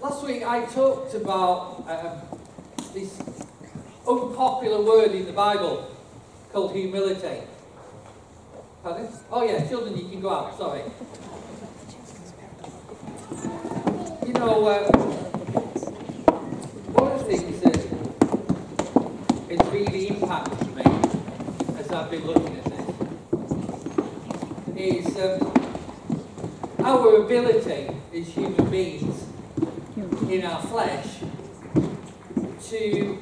last week I talked about um, this unpopular word in the Bible called humility. Pardon? Oh yeah, children, you can go out. Sorry. You know, uh, one of the things that has really impacted me as I've been looking at this is um, our ability as human beings in our flesh to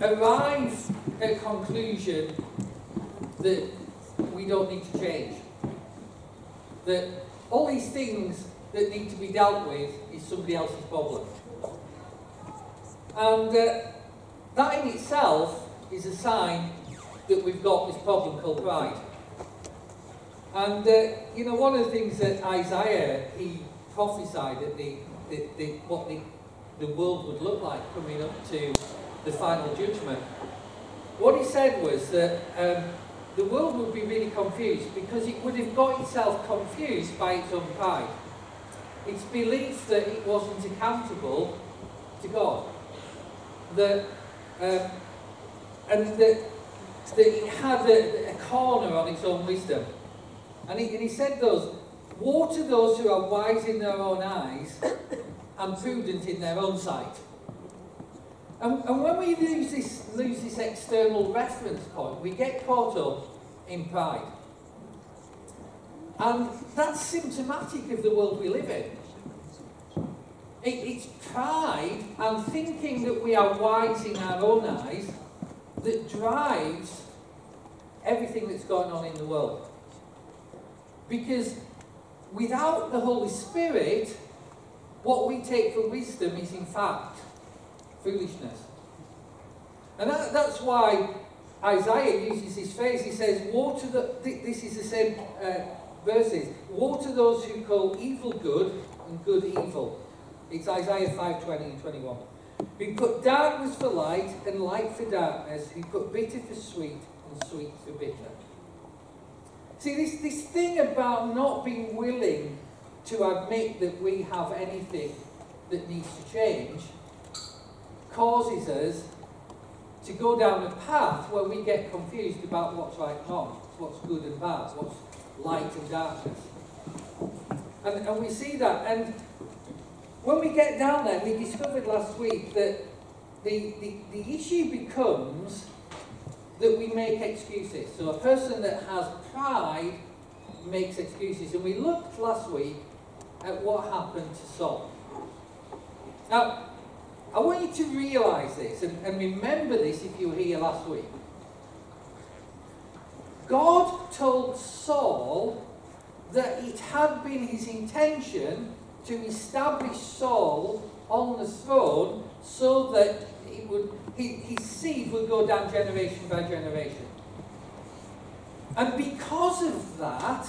arrive at a conclusion that we don't need to change. That all these things that need to be dealt with is somebody else's problem. And uh, that in itself is a sign that we've got this problem called pride. And uh, you know, one of the things that Isaiah he prophesied that the, the, the what the, the world would look like coming up to the final judgment. What he said was that um, the world would be really confused because it would have got itself confused by its own pride. Its belief that it wasn't accountable to God. That, um, and that, that it had a, a corner on its own wisdom. And he, and he said those, Woe to those who are wise in their own eyes and prudent in their own sight. And, and when we lose this, lose this external reference point, we get caught up in pride. And that's symptomatic of the world we live in. It, it's pride and thinking that we are wise in our own eyes that drives everything that's going on in the world. Because without the Holy Spirit, what we take for wisdom is in fact foolishness. And that, that's why Isaiah uses this phrase. He says, Woe to the, this is the same uh, verses, Woe to those who call evil good and good evil. It's Isaiah 5 20 and 21. We put darkness for light and light for darkness. We put bitter for sweet and sweet for bitter. See, this, this thing about not being willing to admit that we have anything that needs to change causes us to go down a path where we get confused about what's right and wrong, what's good and bad, what's light and darkness. And, and we see that. And when we get down there, we discovered last week that the, the, the issue becomes that we make excuses. So a person that has pride makes excuses. And we looked last week at what happened to Saul. Now, I want you to realise this and, and remember this if you were here last week. God told Saul that it had been his intention to establish Saul on the throne so that it would, his seed would go down generation by generation. And because of that,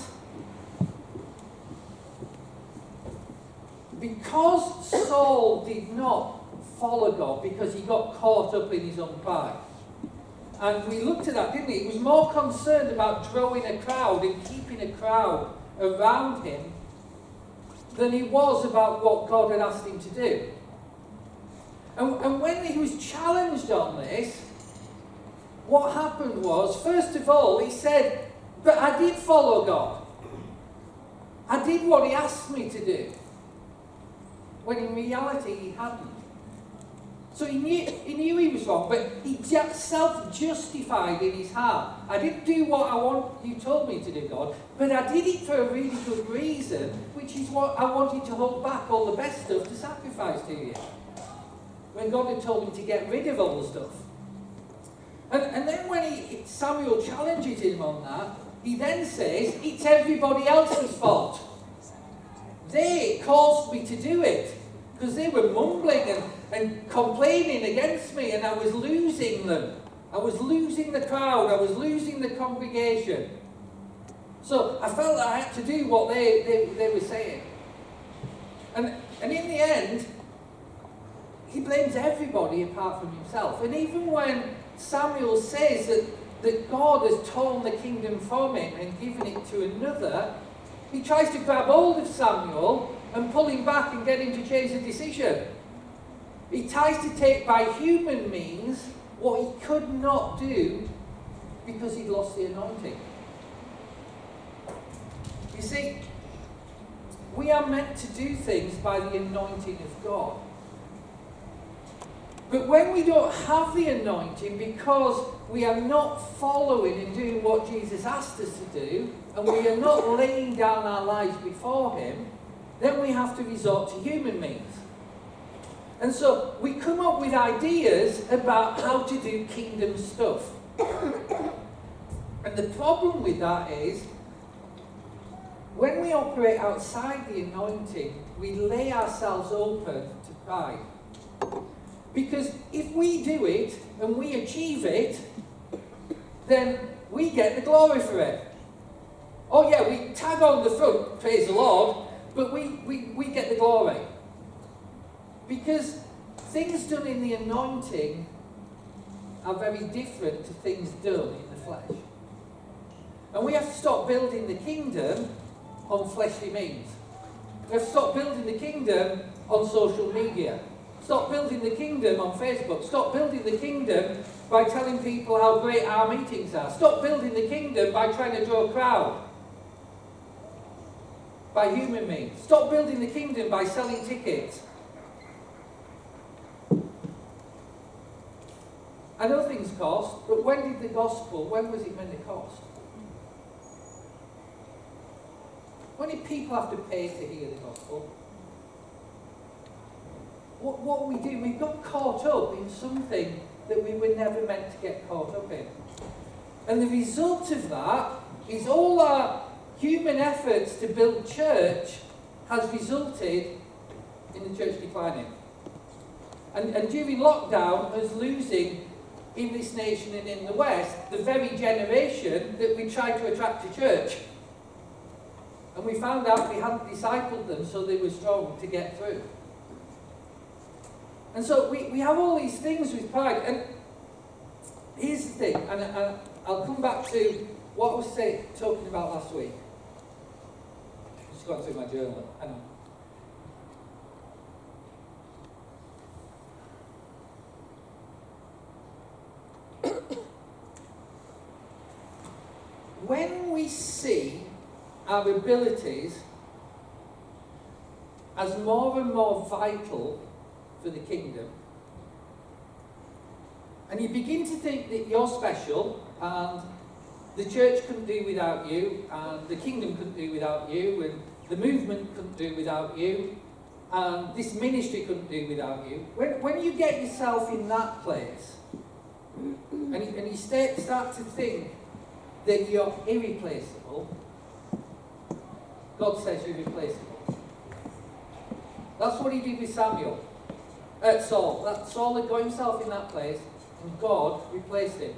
because Saul did not follow God because he got caught up in his own pride. And we looked at that, didn't we? He was more concerned about drawing a crowd and keeping a crowd around him than he was about what God had asked him to do. And, and when he was challenged on this, what happened was, first of all, he said, But I did follow God. I did what he asked me to do. When in reality, he hadn't. So he knew, he knew he was wrong, but he self-justified in his heart. I didn't do what I want you told me to do, God, but I did it for a really good reason, which is what I wanted to hold back all the best stuff to sacrifice to you. When God had told him to get rid of all the stuff. And, and then when he, Samuel challenges him on that, he then says, it's everybody else's fault. They caused me to do it because they were mumbling and and complaining against me, and I was losing them. I was losing the crowd, I was losing the congregation. So I felt that I had to do what they, they, they were saying. And, and in the end, he blames everybody apart from himself. And even when Samuel says that, that God has torn the kingdom from him and given it to another, he tries to grab hold of Samuel and pulling back and getting to change the decision. He tries to take by human means what he could not do because he'd lost the anointing. You see, we are meant to do things by the anointing of God. But when we don't have the anointing because we are not following and doing what Jesus asked us to do, and we are not laying down our lives before Him, then we have to resort to human means. And so we come up with ideas about how to do kingdom stuff. and the problem with that is when we operate outside the anointing, we lay ourselves open to pride. Because if we do it and we achieve it, then we get the glory for it. Oh, yeah, we tag on the front, praise the Lord, but we, we, we get the glory. Because things done in the anointing are very different to things done in the flesh. And we have to stop building the kingdom on fleshly means. We have to stop building the kingdom on social media. Stop building the kingdom on Facebook. Stop building the kingdom by telling people how great our meetings are. Stop building the kingdom by trying to draw a crowd. By human means. Stop building the kingdom by selling tickets. I know things cost, but when did the gospel, when was it meant to cost? When did people have to pay to hear the gospel? What, what we do, We've got caught up in something that we were never meant to get caught up in. And the result of that is all our human efforts to build church has resulted in the church declining. And, and during lockdown, us losing in this nation and in the West the very generation that we tried to attract to church. And we found out we hadn't discipled them so they were strong to get through. And so we, we have all these things with pride. And here's the thing, and, I'll come back to what I was say, talking about last week. Hang on. when we see our abilities as more and more vital for the kingdom, and you begin to think that you're special and the church couldn't do without you, and the kingdom couldn't do without you, and the movement couldn't do without you, and this ministry couldn't do without you. When, when you get yourself in that place, and you, and you start, start to think that you're irreplaceable, God says you're replaceable. That's what he did with Samuel. Uh, Saul. That Saul had got himself in that place, and God replaced him.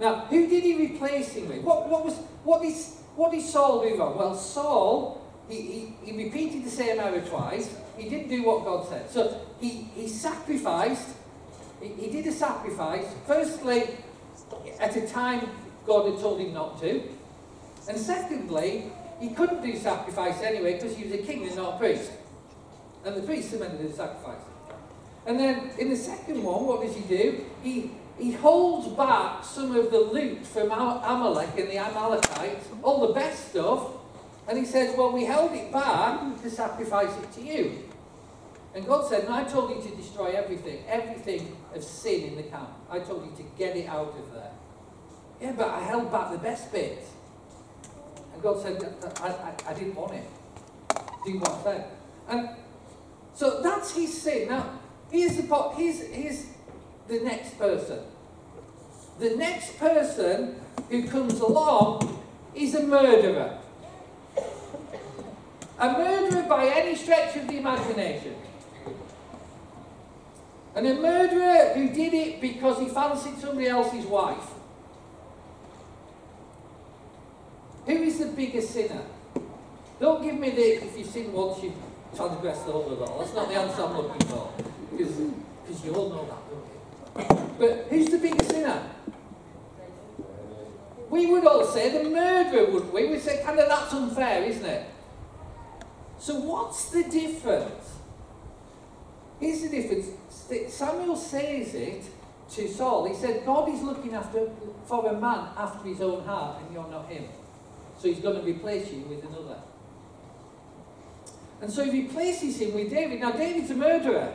Now, who did he replace him with? What, what was what did, what did Saul do wrong? Well, Saul, he, he, he repeated the same error twice. He didn't do what God said. So he, he sacrificed, he, he did a sacrifice, firstly, at a time God had told him not to. And secondly, he couldn't do sacrifice anyway because he was a king and not a priest. And the priest to do sacrifice. And then in the second one, what does he do? He, he holds back some of the loot from Amalek and the Amalekites, all the best stuff, and he says, Well, we held it back to sacrifice it to you. And God said, No, I told you to destroy everything, everything of sin in the camp. I told you to get it out of there. Yeah, but I held back the best bit. And God said, I, I, I didn't want it. What I said. And so that's his sin. Now, here's the pot, here's, here's the next person. The next person who comes along is a murderer. A murderer by any stretch of the imagination. And a murderer who did it because he fancied somebody else's wife. Who is the biggest sinner? Don't give me the if you sin once you transgress the whole all. That's not the answer I'm looking for. Because you all know that, don't you? But who's the biggest sinner? We would all say the murderer, wouldn't we? We'd say, kind of, that's unfair, isn't it? So, what's the difference? Here's the difference. Samuel says it to Saul. He said, God is looking after for a man after his own heart, and you're not him. So he's going to replace you with another. And so he replaces him with David. Now, David's a murderer.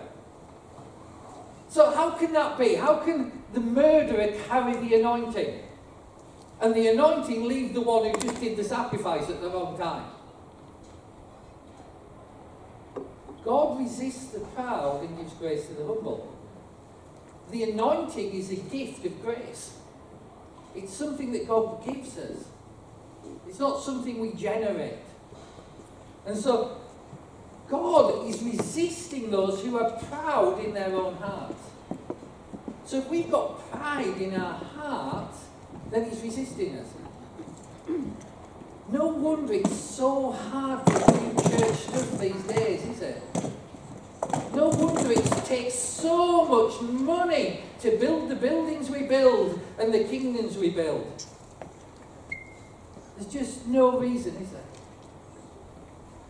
So, how can that be? How can the murderer carry the anointing? And the anointing leave the one who just did the sacrifice at the wrong time? God resists the proud and gives grace to the humble. The anointing is a gift of grace. It's something that God gives us. It's not something we generate. And so God is resisting those who are proud in their own hearts. So if we've got pride in our hearts, then He's resisting us. No wonder it's so hard to do church stuff these days, is it? No wonder it takes so much money to build the buildings we build and the kingdoms we build. There's just no reason, is there?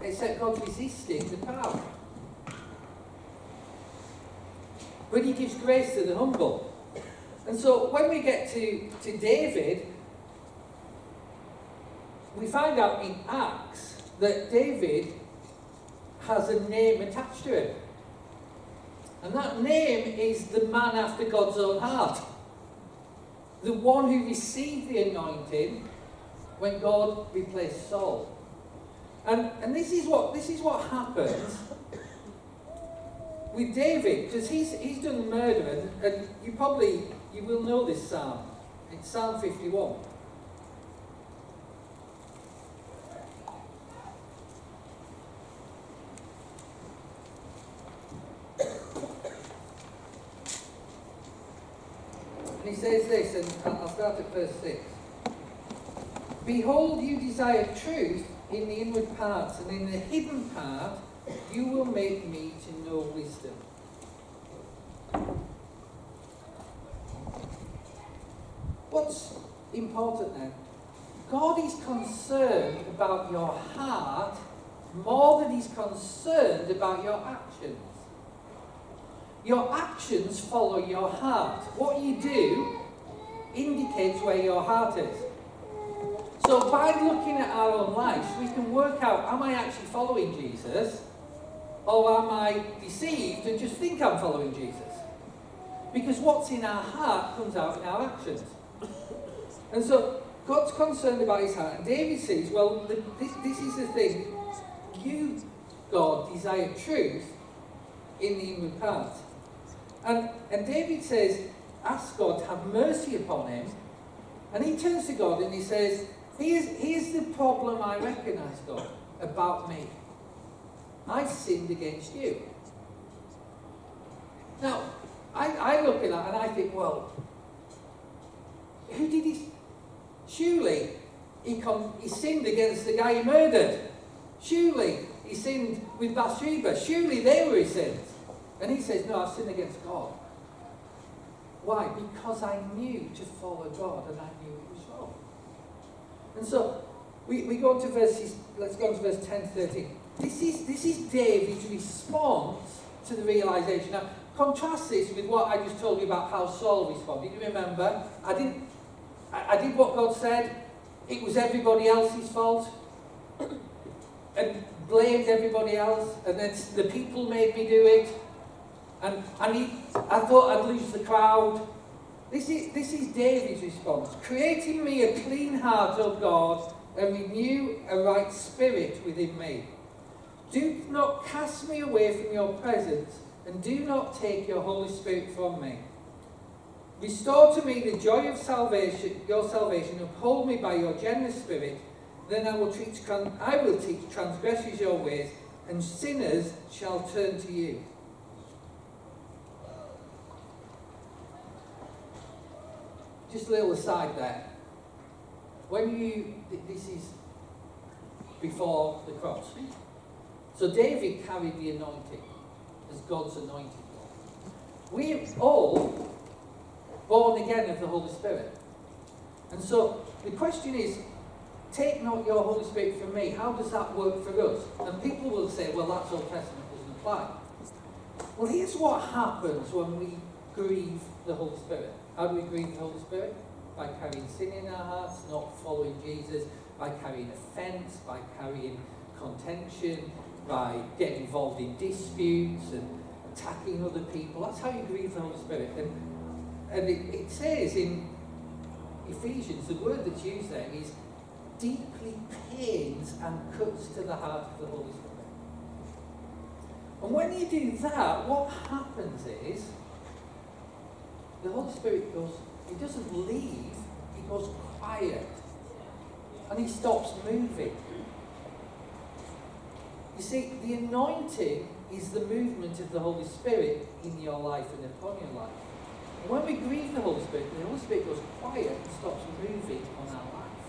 Except God's resisting the power. But He gives grace to the humble. And so when we get to, to David, we find out in Acts that David has a name attached to him. And that name is the man after God's own heart. The one who received the anointing when God replaced Saul. And, and this is what this is what happens with David, because he's he's done murder, and, and you probably you will know this psalm. It's Psalm 51. Says this, and I'll start at verse 6. Behold, you desire truth in the inward parts, and in the hidden part you will make me to know wisdom. What's important then? God is concerned about your heart more than he's concerned about your actions. Your actions follow your heart. What you do indicates where your heart is. So by looking at our own lives, we can work out, am I actually following Jesus? Or am I deceived and just think I'm following Jesus? Because what's in our heart comes out in our actions. And so God's concerned about his heart. And David says, well, the, this, this is the thing. You, God, desire truth in the inward part. And, and David says, ask God to have mercy upon him. And he turns to God and he says, here's, here's the problem I recognize, God, about me. I've sinned against you. Now, I, I look at that and I think, well, who did he? Surely he, he sinned against the guy he murdered. Surely he sinned with Bathsheba. Surely they were his sins. And he says, No, I've sinned against God. Why? Because I knew to follow God and I knew it was wrong. And so we, we go to verses, let's go to verse 10 13. This is, this is David's response to the realization. Now, contrast this with what I just told you about how Saul responded. You remember? I didn't. I, I did what God said. It was everybody else's fault. and blamed everybody else. And then the people made me do it. And, and he, I thought I'd lose the crowd. This is, this is David's response. Creating me a clean heart, O God, and renew a right spirit within me. Do not cast me away from your presence, and do not take your Holy Spirit from me. Restore to me the joy of salvation, your salvation, uphold me by your generous spirit, then I will teach, I will teach transgressors your ways, and sinners shall turn to you. Just a little aside there. When you, this is before the cross. So David carried the anointing as God's anointed one. We're all born again of the Holy Spirit. And so the question is, take not your Holy Spirit from me. How does that work for us? And people will say, well, that's Old Testament, doesn't apply. Well, here's what happens when we grieve the Holy Spirit. Do we grieve the Holy Spirit? By carrying sin in our hearts, not following Jesus, by carrying offence, by carrying contention, by getting involved in disputes and attacking other people. That's how you grieve the Holy Spirit. And, and it, it says in Ephesians, the word that's used there is deeply pains and cuts to the heart of the Holy Spirit. And when you do that, what happens is the Holy Spirit goes, he doesn't leave, he goes quiet. And he stops moving. You see, the anointing is the movement of the Holy Spirit in your life and upon your life. And when we grieve the Holy Spirit, the Holy Spirit goes quiet and stops moving on our life.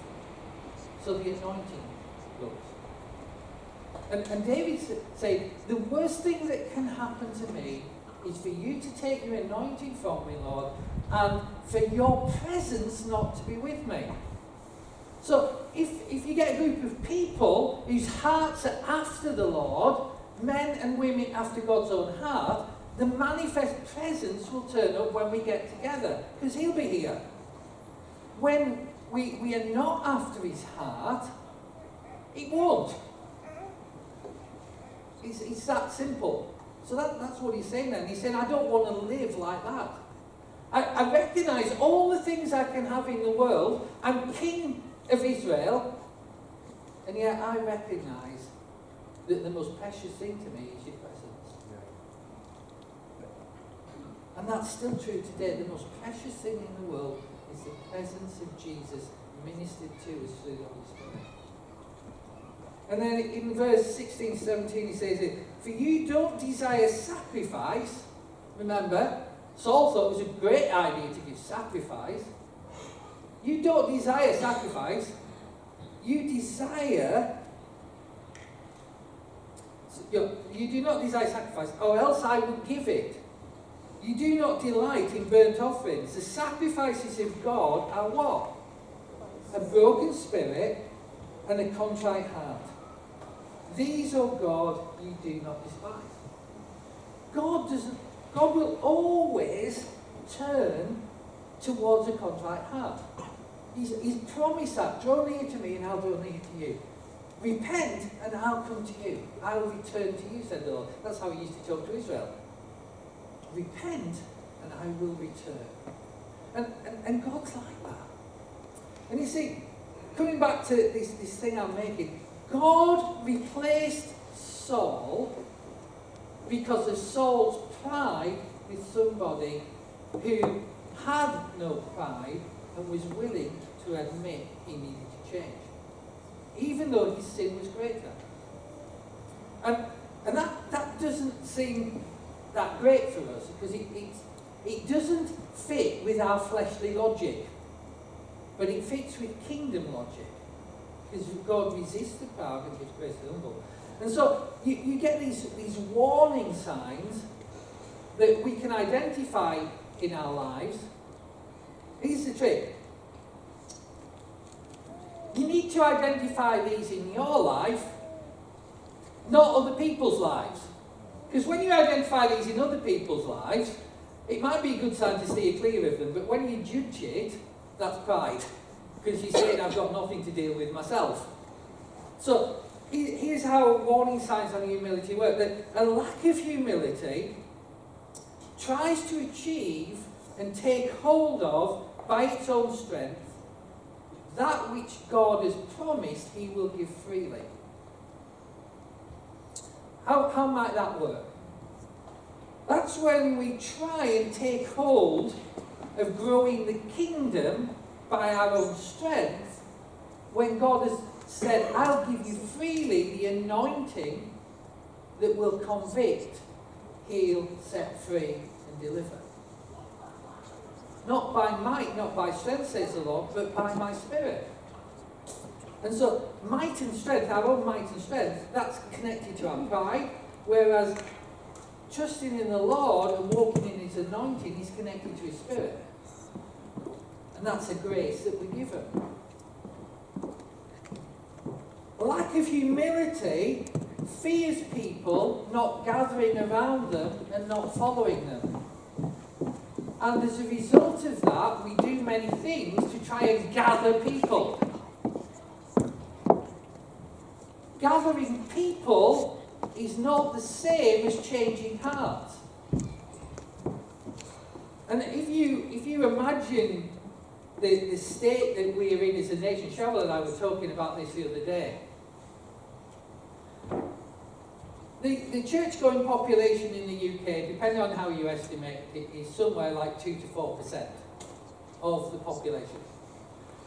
So the anointing goes. And, and David said, the worst thing that can happen to me is for you to take your anointing from me, Lord, and for your presence not to be with me. So if, if you get a group of people whose hearts are after the Lord, men and women after God's own heart, the manifest presence will turn up when we get together, because he'll be here. When we, we are not after his heart, it won't. It's, it's that simple. So that, that's what he's saying then. He's saying, I don't want to live like that. I, I recognize all the things I can have in the world. I'm king of Israel. And yet I recognize that the most precious thing to me is your presence. And that's still true today. The most precious thing in the world is the presence of Jesus ministered to us through the Holy Spirit. And then in verse 16, 17, he says it, For you don't desire sacrifice. Remember, Saul thought it was a great idea to give sacrifice. You don't desire sacrifice. You desire, you, you do not desire sacrifice, or else I would give it. You do not delight in burnt offerings. The sacrifices of God are what? A broken spirit and a contrite heart. These, O oh God, you do not despise. God doesn't. God will always turn towards a contrite heart. He's, he's promised that. Draw near to me and I'll draw near to you. Repent and I'll come to you. I will return to you, said the Lord. That's how he used to talk to Israel. Repent and I will return. And, and, and God's like that. And you see, coming back to this, this thing I'm making, God replaced Saul because of Saul's pride with somebody who had no pride and was willing to admit he needed to change, even though his sin was greater. And, and that, that doesn't seem that great for us because it, it, it doesn't fit with our fleshly logic, but it fits with kingdom logic because God resists the proud and gives grace to the humble. And so you, you get these, these warning signs that we can identify in our lives Here's the trick. You need to identify these in your life, not other people's lives. Because when you identify these in other people's lives, it might be a good sign to steer clear of them, but when you judge it, that's pride. Because you're saying, I've got nothing to deal with myself. So, here's how warning signs on humility work. That a lack of humility tries to achieve and take hold of by its own strength, that which God has promised he will give freely. How, how might that work? That's when we try and take hold of growing the kingdom by our own strength, when God has said, I'll give you freely the anointing that will convict, heal, set free, and deliver. Not by might, not by strength, says the Lord, but by my spirit. And so, might and strength, our own might and strength, that's connected to our pride, whereas trusting in the Lord and walking in His anointing is connected to His Spirit. And that's a grace that we give. A lack of humility fears people not gathering around them and not following them. And as a result of that, we do many things to try and gather people. Gathering people is not the same as changing hearts. And if you if you imagine the, the state that we are in as a nation, Cheryl and I were talking about this the other day. The, the church going population in the UK, depending on how you estimate it, is somewhere like 2 to 4% of the population.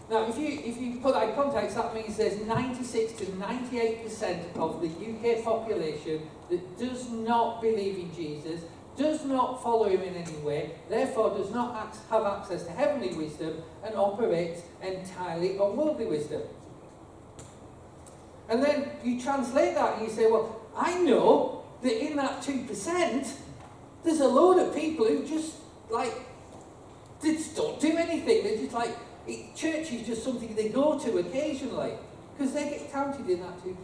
Now, if you, if you put that in context, that means there's 96 to 98% of the UK population that does not believe in Jesus, does not follow him in any way, therefore does not have access to heavenly wisdom and operates entirely on worldly wisdom. And then you translate that and you say, well, I know that in that 2%, there's a load of people who just, like, just don't do anything. They're just like, it, church is just something they go to occasionally because they get counted in that 2%.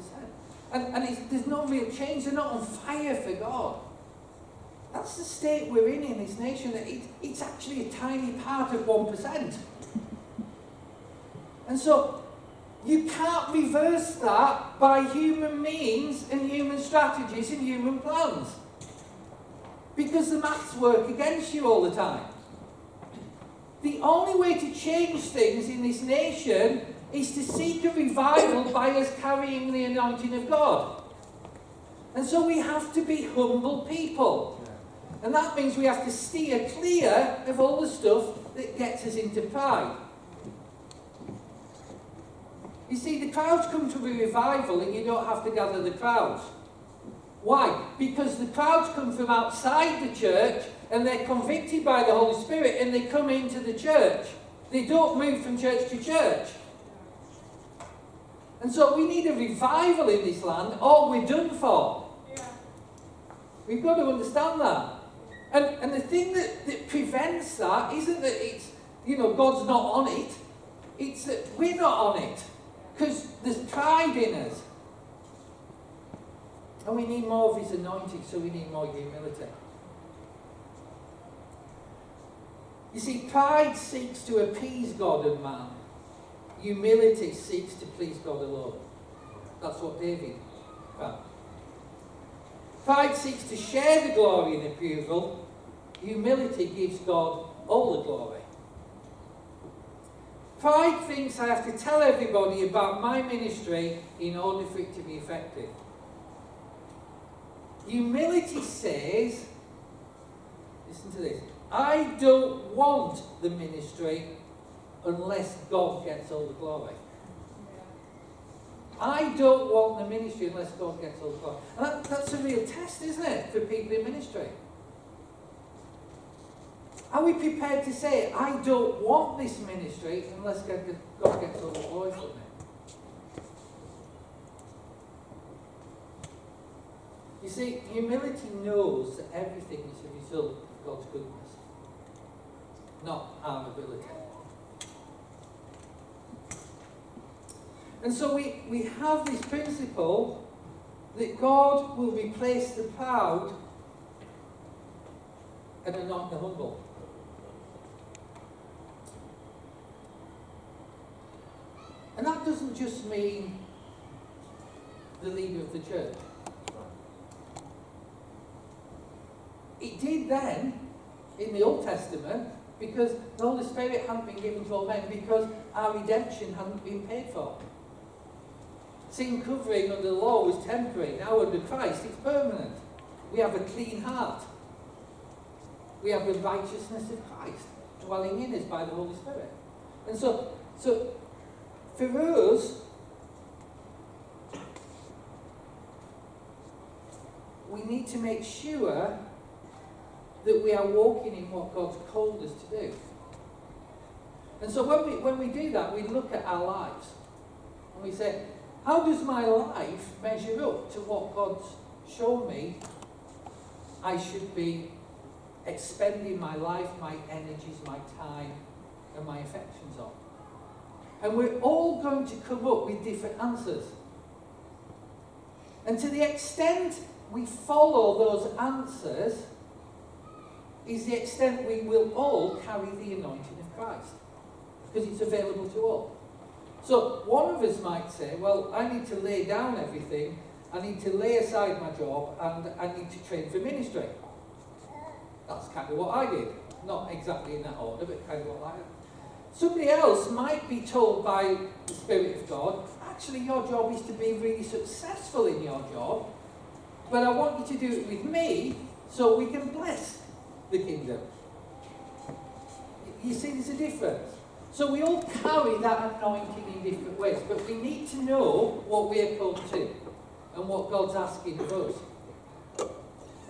And, and there's no real change. They're not on fire for God. That's the state we're in in this nation. It, it's actually a tiny part of 1%. And so you can't reverse that by human means and human strategies and human plans. Because the maths work against you all the time. The only way to change things in this nation is to seek a revival by us carrying the anointing of God. And so we have to be humble people. And that means we have to steer clear of all the stuff that gets us into pride. You see, the crowds come to a revival and you don't have to gather the crowds. Why? Because the crowds come from outside the church and they're convicted by the Holy Spirit and they come into the church. They don't move from church to church. And so we need a revival in this land or we're done for. Yeah. We've got to understand that. And, and the thing that, that prevents that isn't that it's, you know, God's not on it. It's that we're not on it. Because there's pride in us. And we need more of his anointing, so we need more humility. You see, pride seeks to appease God and man. Humility seeks to please God alone. That's what David. Pride seeks to share the glory and approval. Humility gives God all the glory. Pride thinks I have to tell everybody about my ministry in order for it to be effective. Humility says, listen to this, I don't want the ministry unless God gets all the glory. I don't want the ministry unless God gets all glory. And that, that's a real test, isn't it, for people in ministry? Are we prepared to say, I don't want this ministry unless God gets all the glory from it? You see, humility knows that everything is a result of God's goodness, not our ability. And so we, we have this principle that God will replace the proud and anoint the humble. And that doesn't just mean the leader of the church. It did then, in the Old Testament, because the Holy Spirit hadn't been given to all men, because our redemption hadn't been paid for. Sin covering under the law was temporary. Now under Christ, it's permanent. We have a clean heart. We have the righteousness of Christ dwelling in us by the Holy Spirit. And so, so for us, we need to make sure that we are walking in what God's called us to do. And so when we, when we do that, we look at our lives and we say, how does my life measure up to what God's shown me I should be expending my life, my energies, my time, and my affections on? And we're all going to come up with different answers. And to the extent we follow those answers, is the extent we will all carry the anointing of Christ. Because it's available to all. So one of us might say, well, I need to lay down everything, I need to lay aside my job, and I need to train for ministry. That's kind of what I did. Not exactly in that order, but kind of what I did. Somebody else might be told by the Spirit of God, actually, your job is to be really successful in your job, but I want you to do it with me so we can bless the kingdom. You see, there's a difference. So we all carry that anointing in different ways, but we need to know what we're called to and what God's asking of us.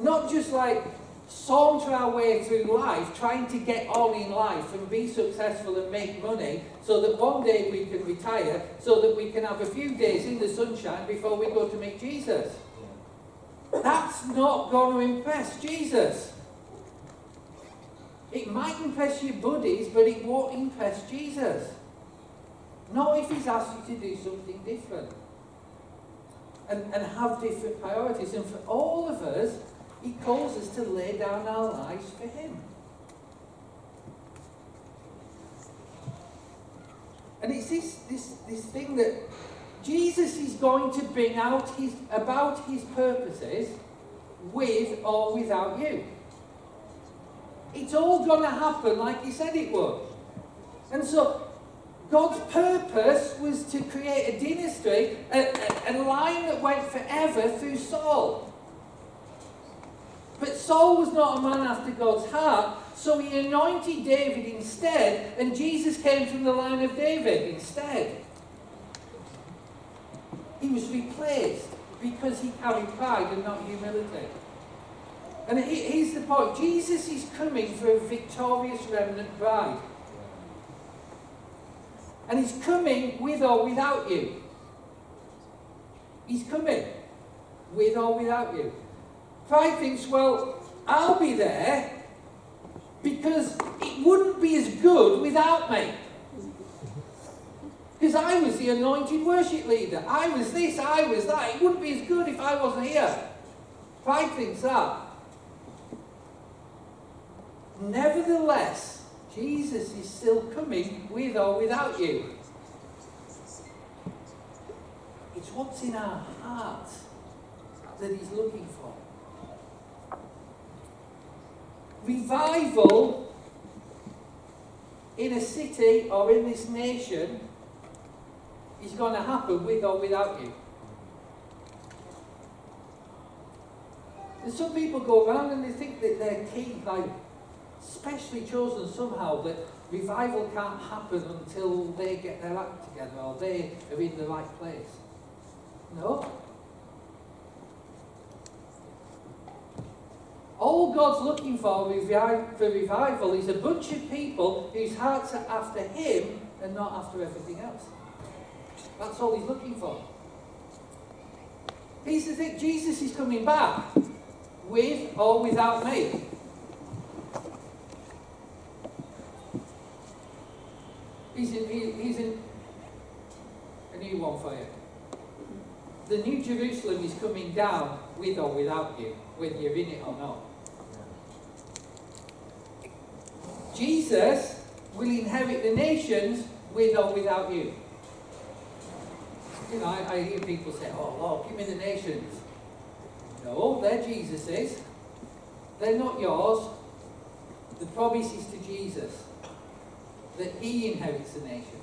Not just like saunter our way through life, trying to get on in life and be successful and make money so that one day we can retire, so that we can have a few days in the sunshine before we go to meet Jesus. That's not going to impress Jesus. It might impress your buddies, but it won't impress Jesus. Not if he's asked you to do something different and, and have different priorities. And for all of us, he calls us to lay down our lives for him. And it's this, this, this thing that Jesus is going to bring out his, about his purposes with or without you. It's all going to happen like he said it would. And so God's purpose was to create a dynasty, a, a, a, line that went forever through Saul. But Saul was not a man after God's heart, so he anointed David instead, and Jesus came from the line of David instead. He was replaced because he carried pride and not humility. And here's the point Jesus is coming for a victorious remnant bride. And he's coming with or without you. He's coming with or without you. Pride thinks, well, I'll be there because it wouldn't be as good without me. Because I was the anointed worship leader. I was this, I was that. It wouldn't be as good if I wasn't here. Pride thinks that. Nevertheless, Jesus is still coming with or without you. It's what's in our hearts that he's looking for. Revival in a city or in this nation is going to happen with or without you. And some people go around and they think that they're key, like specially chosen somehow that revival can't happen until they get their act together or they are in the right place. No. All God's looking for for revival is a bunch of people whose hearts are after Him and not after everything else. That's all He's looking for. He's the thing, Jesus is coming back with or without me. He's in, he, he's in a new one for you. The New Jerusalem is coming down with or without you, whether you're in it or not. Jesus will inherit the nations with or without you. You know, I, I hear people say, oh Lord, give me the nations. No, they're Jesus's. They're not yours. The promise is to Jesus that he inherits the nation.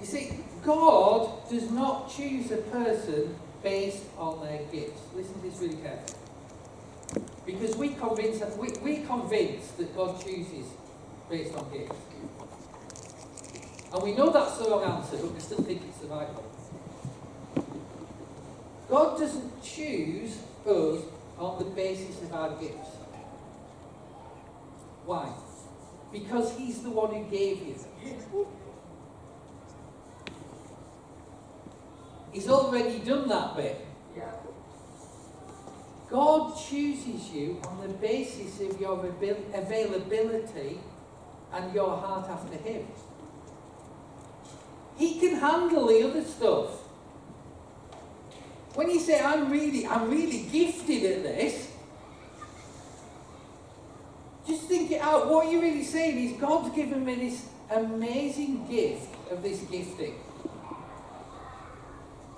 You see, God does not choose a person based on their gifts. Listen to this really carefully. Because we convince we, we convince that God chooses based on gifts. And we know that's the wrong answer, but we still think it's the right one. God doesn't choose us on the basis of our gifts. Why? Because He's the one who gave you. He's already done that bit. God chooses you on the basis of your availability and your heart after Him. He can handle the other stuff. When you say, I'm really, I'm really gifted at this, just think it out. What you're really saying is God's given me this amazing gift of this gifting.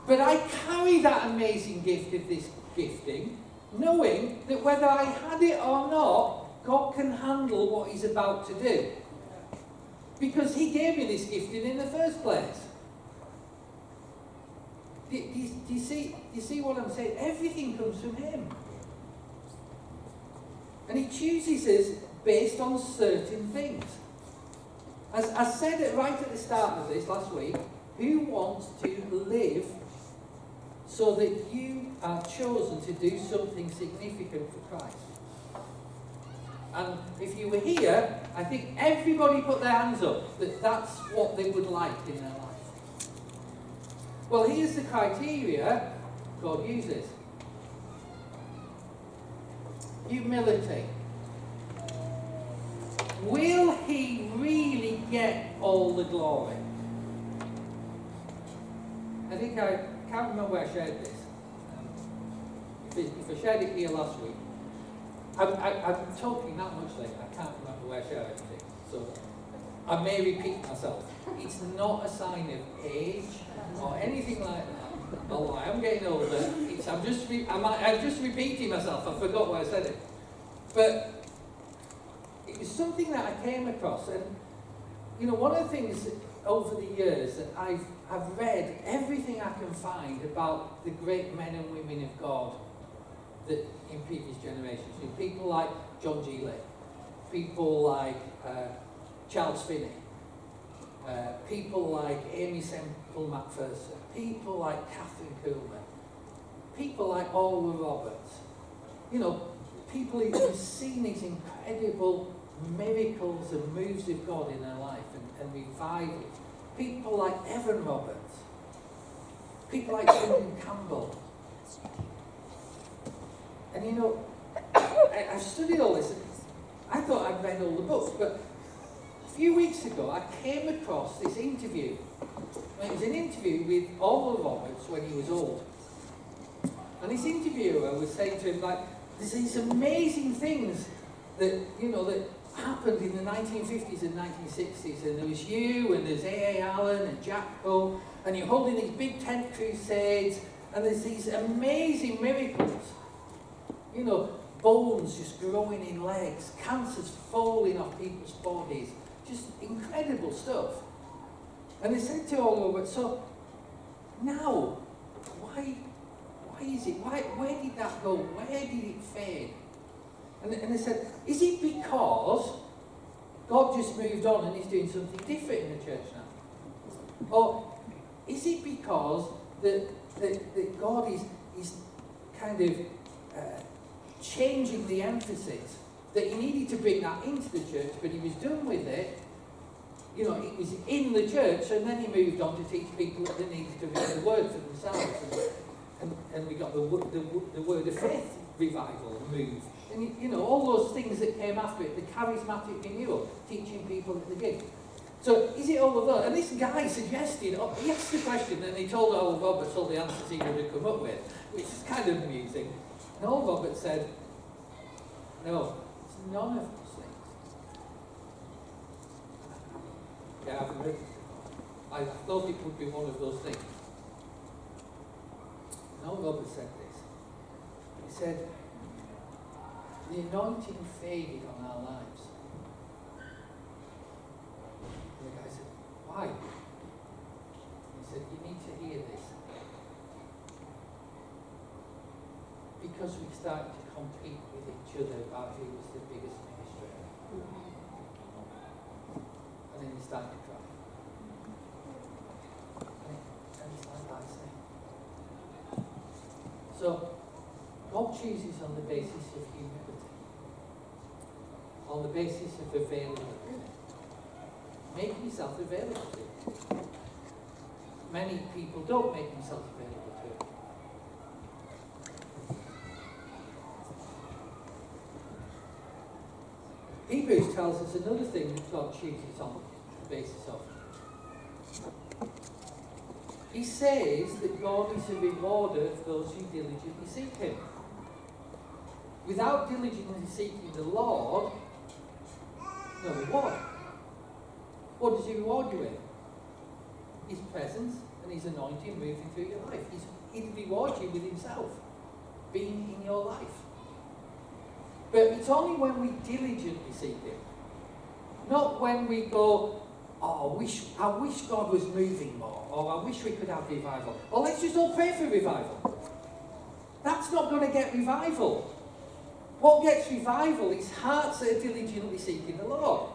But I carry that amazing gift of this gifting, knowing that whether I had it or not, God can handle what He's about to do. Because He gave me this gifting in the first place. Do, do, you, do, you see, do you see what I'm saying? Everything comes from Him. And He chooses us based on certain things. As I said it right at the start of this last week, who wants to live so that you are chosen to do something significant for Christ? And if you were here, I think everybody put their hands up that that's what they would like in their life. Well, here's the criteria God uses humility. Will he really get all the glory? I think I can't remember where I shared this. If, I shared it here last week, I'm, I, I'm talking that much later, I can't remember where I shared it. So I may repeat myself. It's not a sign of age or anything like that. Oh, I am getting older. It's, I'm just, re- I'm, I'm just repeating myself. I forgot where I said it. But it was something that I came across, and you know, one of the things over the years that I've I've read everything I can find about the great men and women of God that in previous generations. People like John G. Lake, people like uh, Charles Finney, uh, people like Aimee Semple McPherson, people like Kathryn Kuhlman, people like Oral Roberts. You know, people who've seen these incredible miracles and moves of God in their life and, and revivals. People like Evan Roberts, people like Brendan Campbell. And you know, I, I've studied all this. I thought I'd read all the books, but a few weeks ago I came across this interview. It was an interview with Oral Roberts when he was old. And this interviewer was saying to him, like, there's these amazing things that, you know, that happened in the 1950s and 1960s. And there was you, and there's A.A. Allen and Jack Coe, and you're holding these big tent crusades, and there's these amazing miracles. You know, bones just growing in legs, cancers falling off people's bodies, just incredible stuff. And they said to all over, so now, why, why is it, why, where did that go? Where did it fade? And, and they said, is it because God just moved on and he's doing something different in the church now? Or is it because that, that, that God is, is kind of uh, changing the emphasis? That he needed to bring that into the church, but he was done with it. You know, it was in the church, and then he moved on to teach people that they needed to read the word for themselves. And, and, and we got the, the, the word of faith revival move and you, know, all those things that came after it, the charismatic renewal, teaching people the gift. So is it all of that? And this guy suggested, oh, he asked the question and he told Oral Roberts all the answers he would have come up with, which is kind of amusing. And Oral Roberts said, no, none of those things. Yeah, I've read it. I thought it would be one of those things. And Oral Roberts said this. He said, the anointing faded on our lives. And the guy said, Why? He said, You need to hear this. Because we started compete with each other about who was the biggest minister. And then he started to cry. And, it, and it's like I say. So, God chooses on the basis of humility on the basis of availability. Make yourself available. Many people don't make themselves available to it. Hebrews tells us another thing that God chooses on the basis of. he says that God is a rewarder of those who diligently seek him. Without diligently seeking the Lord, no reward. What does he reward you with? His presence and his anointing moving through your life. He's, he'll reward you with himself being in your life. But it's only when we diligently seek him. Not when we go, oh, I wish, I wish God was moving more, or I wish we could have revival. Or let's just all pray for revival. That's not going to get revival. What gets revival is hearts that are diligently seeking the Lord.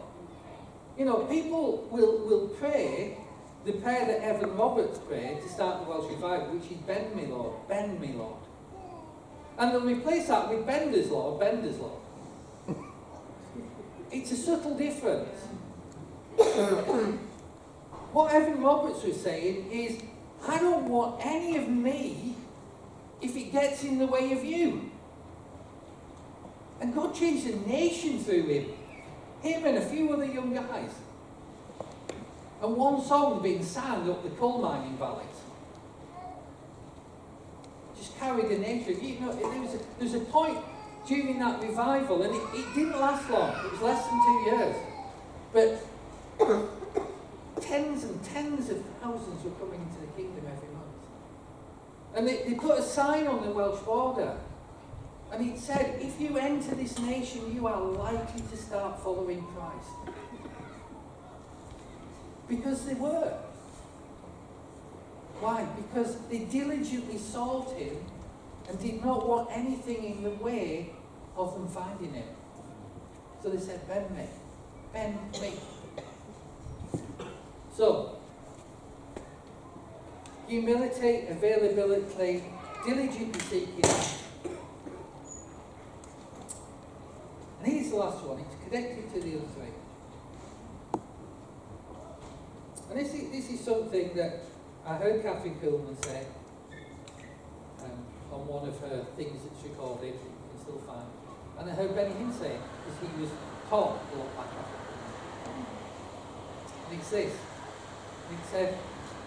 You know, people will, will pray the prayer that Evan Roberts prayed to start the Welsh revival, which is Bend me, Lord, bend me, Lord. And they'll replace that with Bender's Lord, Bender's Lord. It's a subtle difference. what Evan Roberts was saying is, I don't want any of me if it gets in the way of you. And God changed the nation through him. Him and a few other young guys. And one song being sang up the coal mining valleys. Carried the nation. You know, there was a, there was a point during that revival, and it, it didn't last long. It was less than two years. But tens and tens of thousands were coming into the kingdom every month. And they, they put a sign on the Welsh border and it said, if you enter this nation, you are likely to start following Christ. Because they were. Why? Because they diligently sought him and did not want anything in the way of them finding him. So they said, Ben me. Ben me. So, humility, availability, diligently seeking And here's the last one. It's connected to the other three. And this is, this is something that I heard Kathryn Kuhlman say um, on one of her things that she called it, you can still find. And I heard Benny Hinn say it, because he was taught a lot back And it's this. And it said,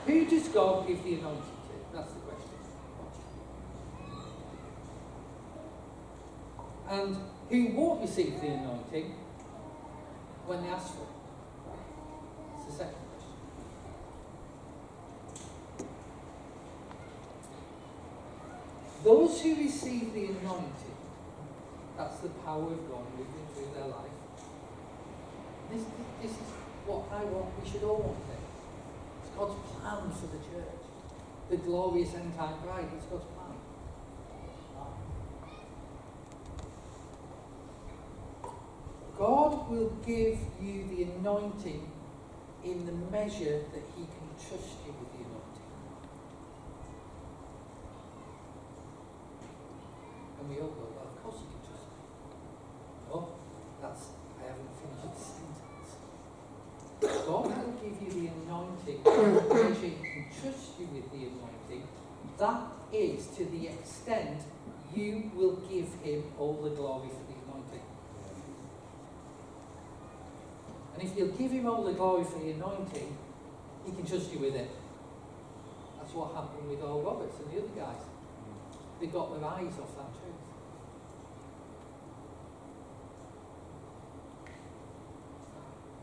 who does God give the anointing to? That's the question. And who won't receive the anointing when they ask for it? That's the second question. Those who receive the anointing, that's the power of God moving through their life. This, this is what I want, we should all want it. It's God's plan for the church. The glorious end time bride, it's God's plan. God will give you the anointing in the measure that He can trust you with the anointing. Of course He can trust me. Oh, that's, I haven't finished the sentence. God will give you the anointing measure He can trust you with the anointing. That is to the extent you will give Him all the glory for the anointing. And if you'll give him all the glory for the anointing, he can trust you with it. That's what happened with Oral Roberts and the other guys. They got their eyes off that truth.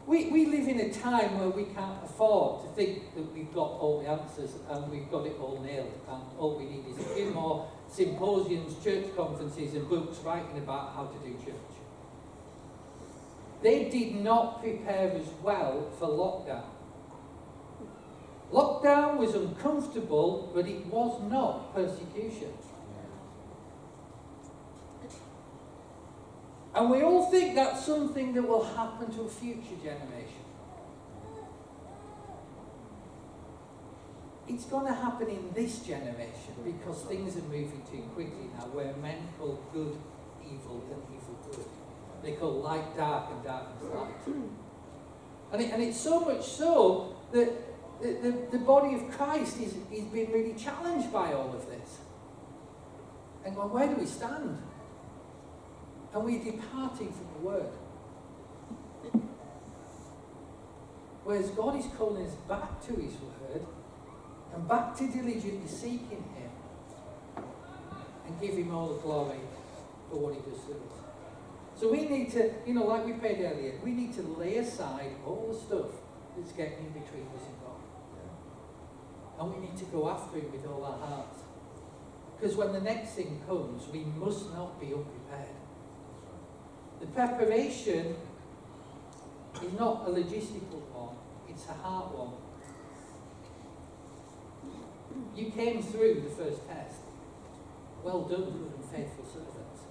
we, we live in a time where we can't afford to think that we've got all the answers and we've got it all nailed and all we need is a few more symposiums, church conferences and books writing about how to do church. They did not prepare us well for lockdown. Lockdown was uncomfortable, but it was not persecution. And we all think that's something that will happen to a future generation. It's going to happen in this generation because things are moving too quickly now, where men call good evil and evil good. They call light dark and darkness light. And, it, and it's so much so that the, the, the body of Christ is, is being really challenged by all of this. And going, where do we stand? And we're departing from the word. Whereas God is calling us back to his word And back to diligently seeking Him and give Him all the glory for what He does to us. So we need to, you know, like we prayed earlier, we need to lay aside all the stuff that's getting in between us and God. And we need to go after Him with all our hearts. Because when the next thing comes, we must not be unprepared. The preparation is not a logistical one, it's a heart one. You came through the first test. Well done, good and faithful servants.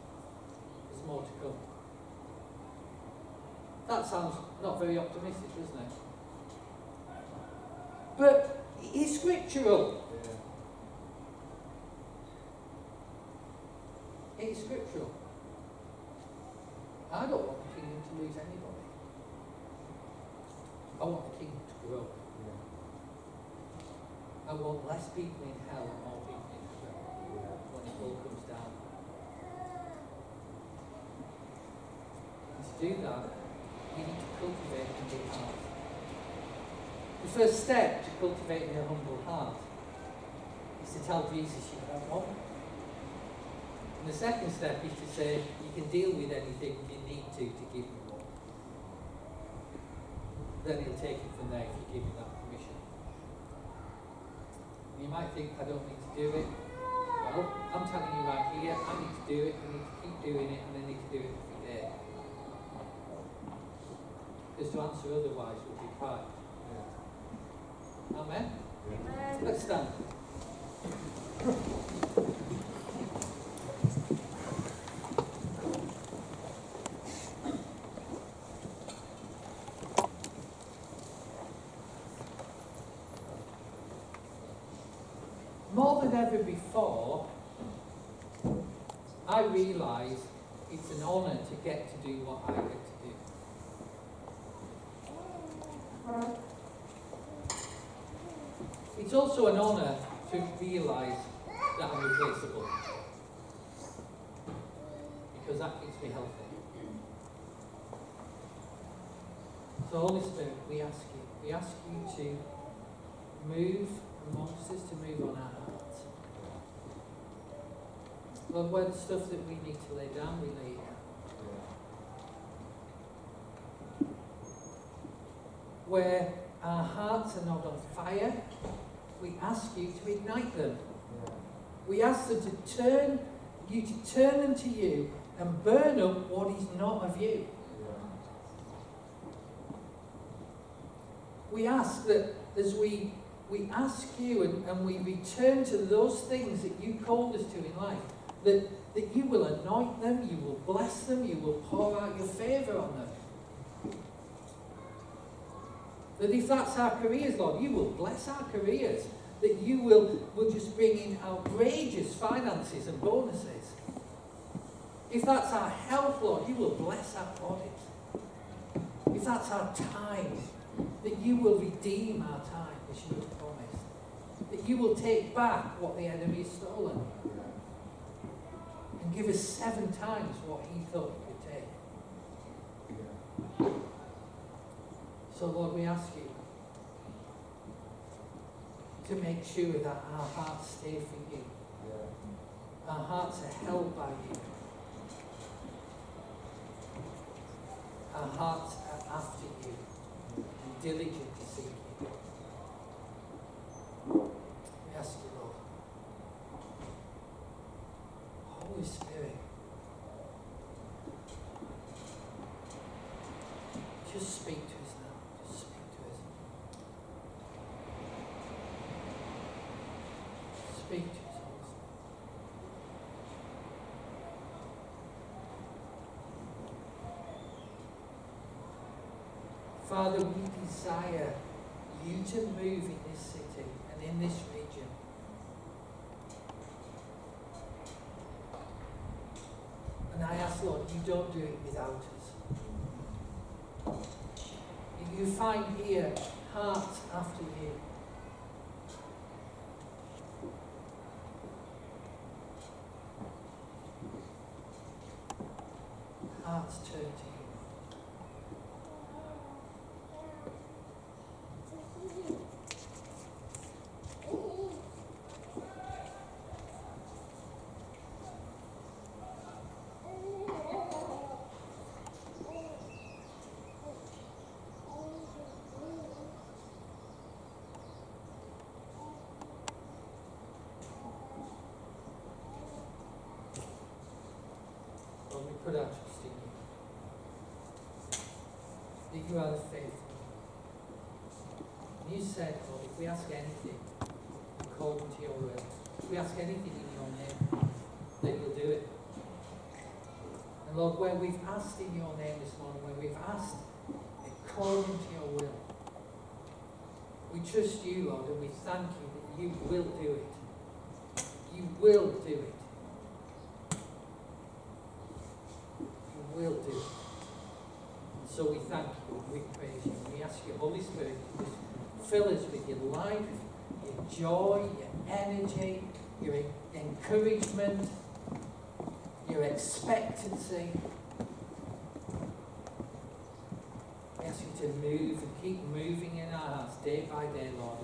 There's more to come. That sounds not very optimistic, doesn't it? But it's scriptural. It's scriptural. I don't want the kingdom to lose anybody. I want the kingdom to grow. I want less people in hell and more people in heaven when it all comes down. And to do that, we need to cultivate a humble heart. The first step to cultivating a humble heart is to tell Jesus you don't want. And the second step is to say you can deal with anything you need to to give him one. Then he'll take it from there if you give him that you might think, I don't need to do it. Well, I'm telling you right here, I need to do it, I need to keep doing it, and I need to do it every day. Because to answer otherwise would be pride. Amen? Let's stand. More than ever before, I realise it's an honour to get to do what I get to do. It's also an honour to realise that I'm replaceable. Because that keeps me healthy. So Holy Spirit, we ask you, we ask you to move amongst us, to move on our where the stuff that we need to lay down, we lay down. Where our hearts are not on fire, we ask you to ignite them. We ask them to turn you to turn them to you and burn up what is not of you. We ask that as we we ask you and, and we return to those things that you called us to in life, that, that you will anoint them, you will bless them, you will pour out your favour on them. That if that's our careers, Lord, you will bless our careers. That you will, will just bring in outrageous finances and bonuses. If that's our health, Lord, you will bless our bodies. If that's our time, that you will redeem our time as you have promised. That you will take back what the enemy has stolen. And give us seven times what he thought he could take. So, Lord, we ask you to make sure that our hearts stay for you. Our hearts are held by you. Our hearts are after you and diligently seek you. We ask you, Lord. Holy Spirit, just speak to us now. Just speak to us. Speak to us, Holy Spirit. Father, we desire you to move in this city and in this region. And I ask, Lord, you don't do it without us. You find here hearts after you. Hearts turn to you. Our trust in you. Are the faithful. You said, Lord, if we ask anything according to your will, if we ask anything in your name, that you'll do it. And Lord, where we've asked in your name this morning, where we've asked according to your will, we trust you, Lord, and we thank you that you will do it. You will do it. You will do it. And so we thank you and we praise you. And we ask you, Holy Spirit, to just fill us with your life, your joy, your energy, your encouragement, your expectancy. We ask you to move and keep moving in our hearts day by day, Lord,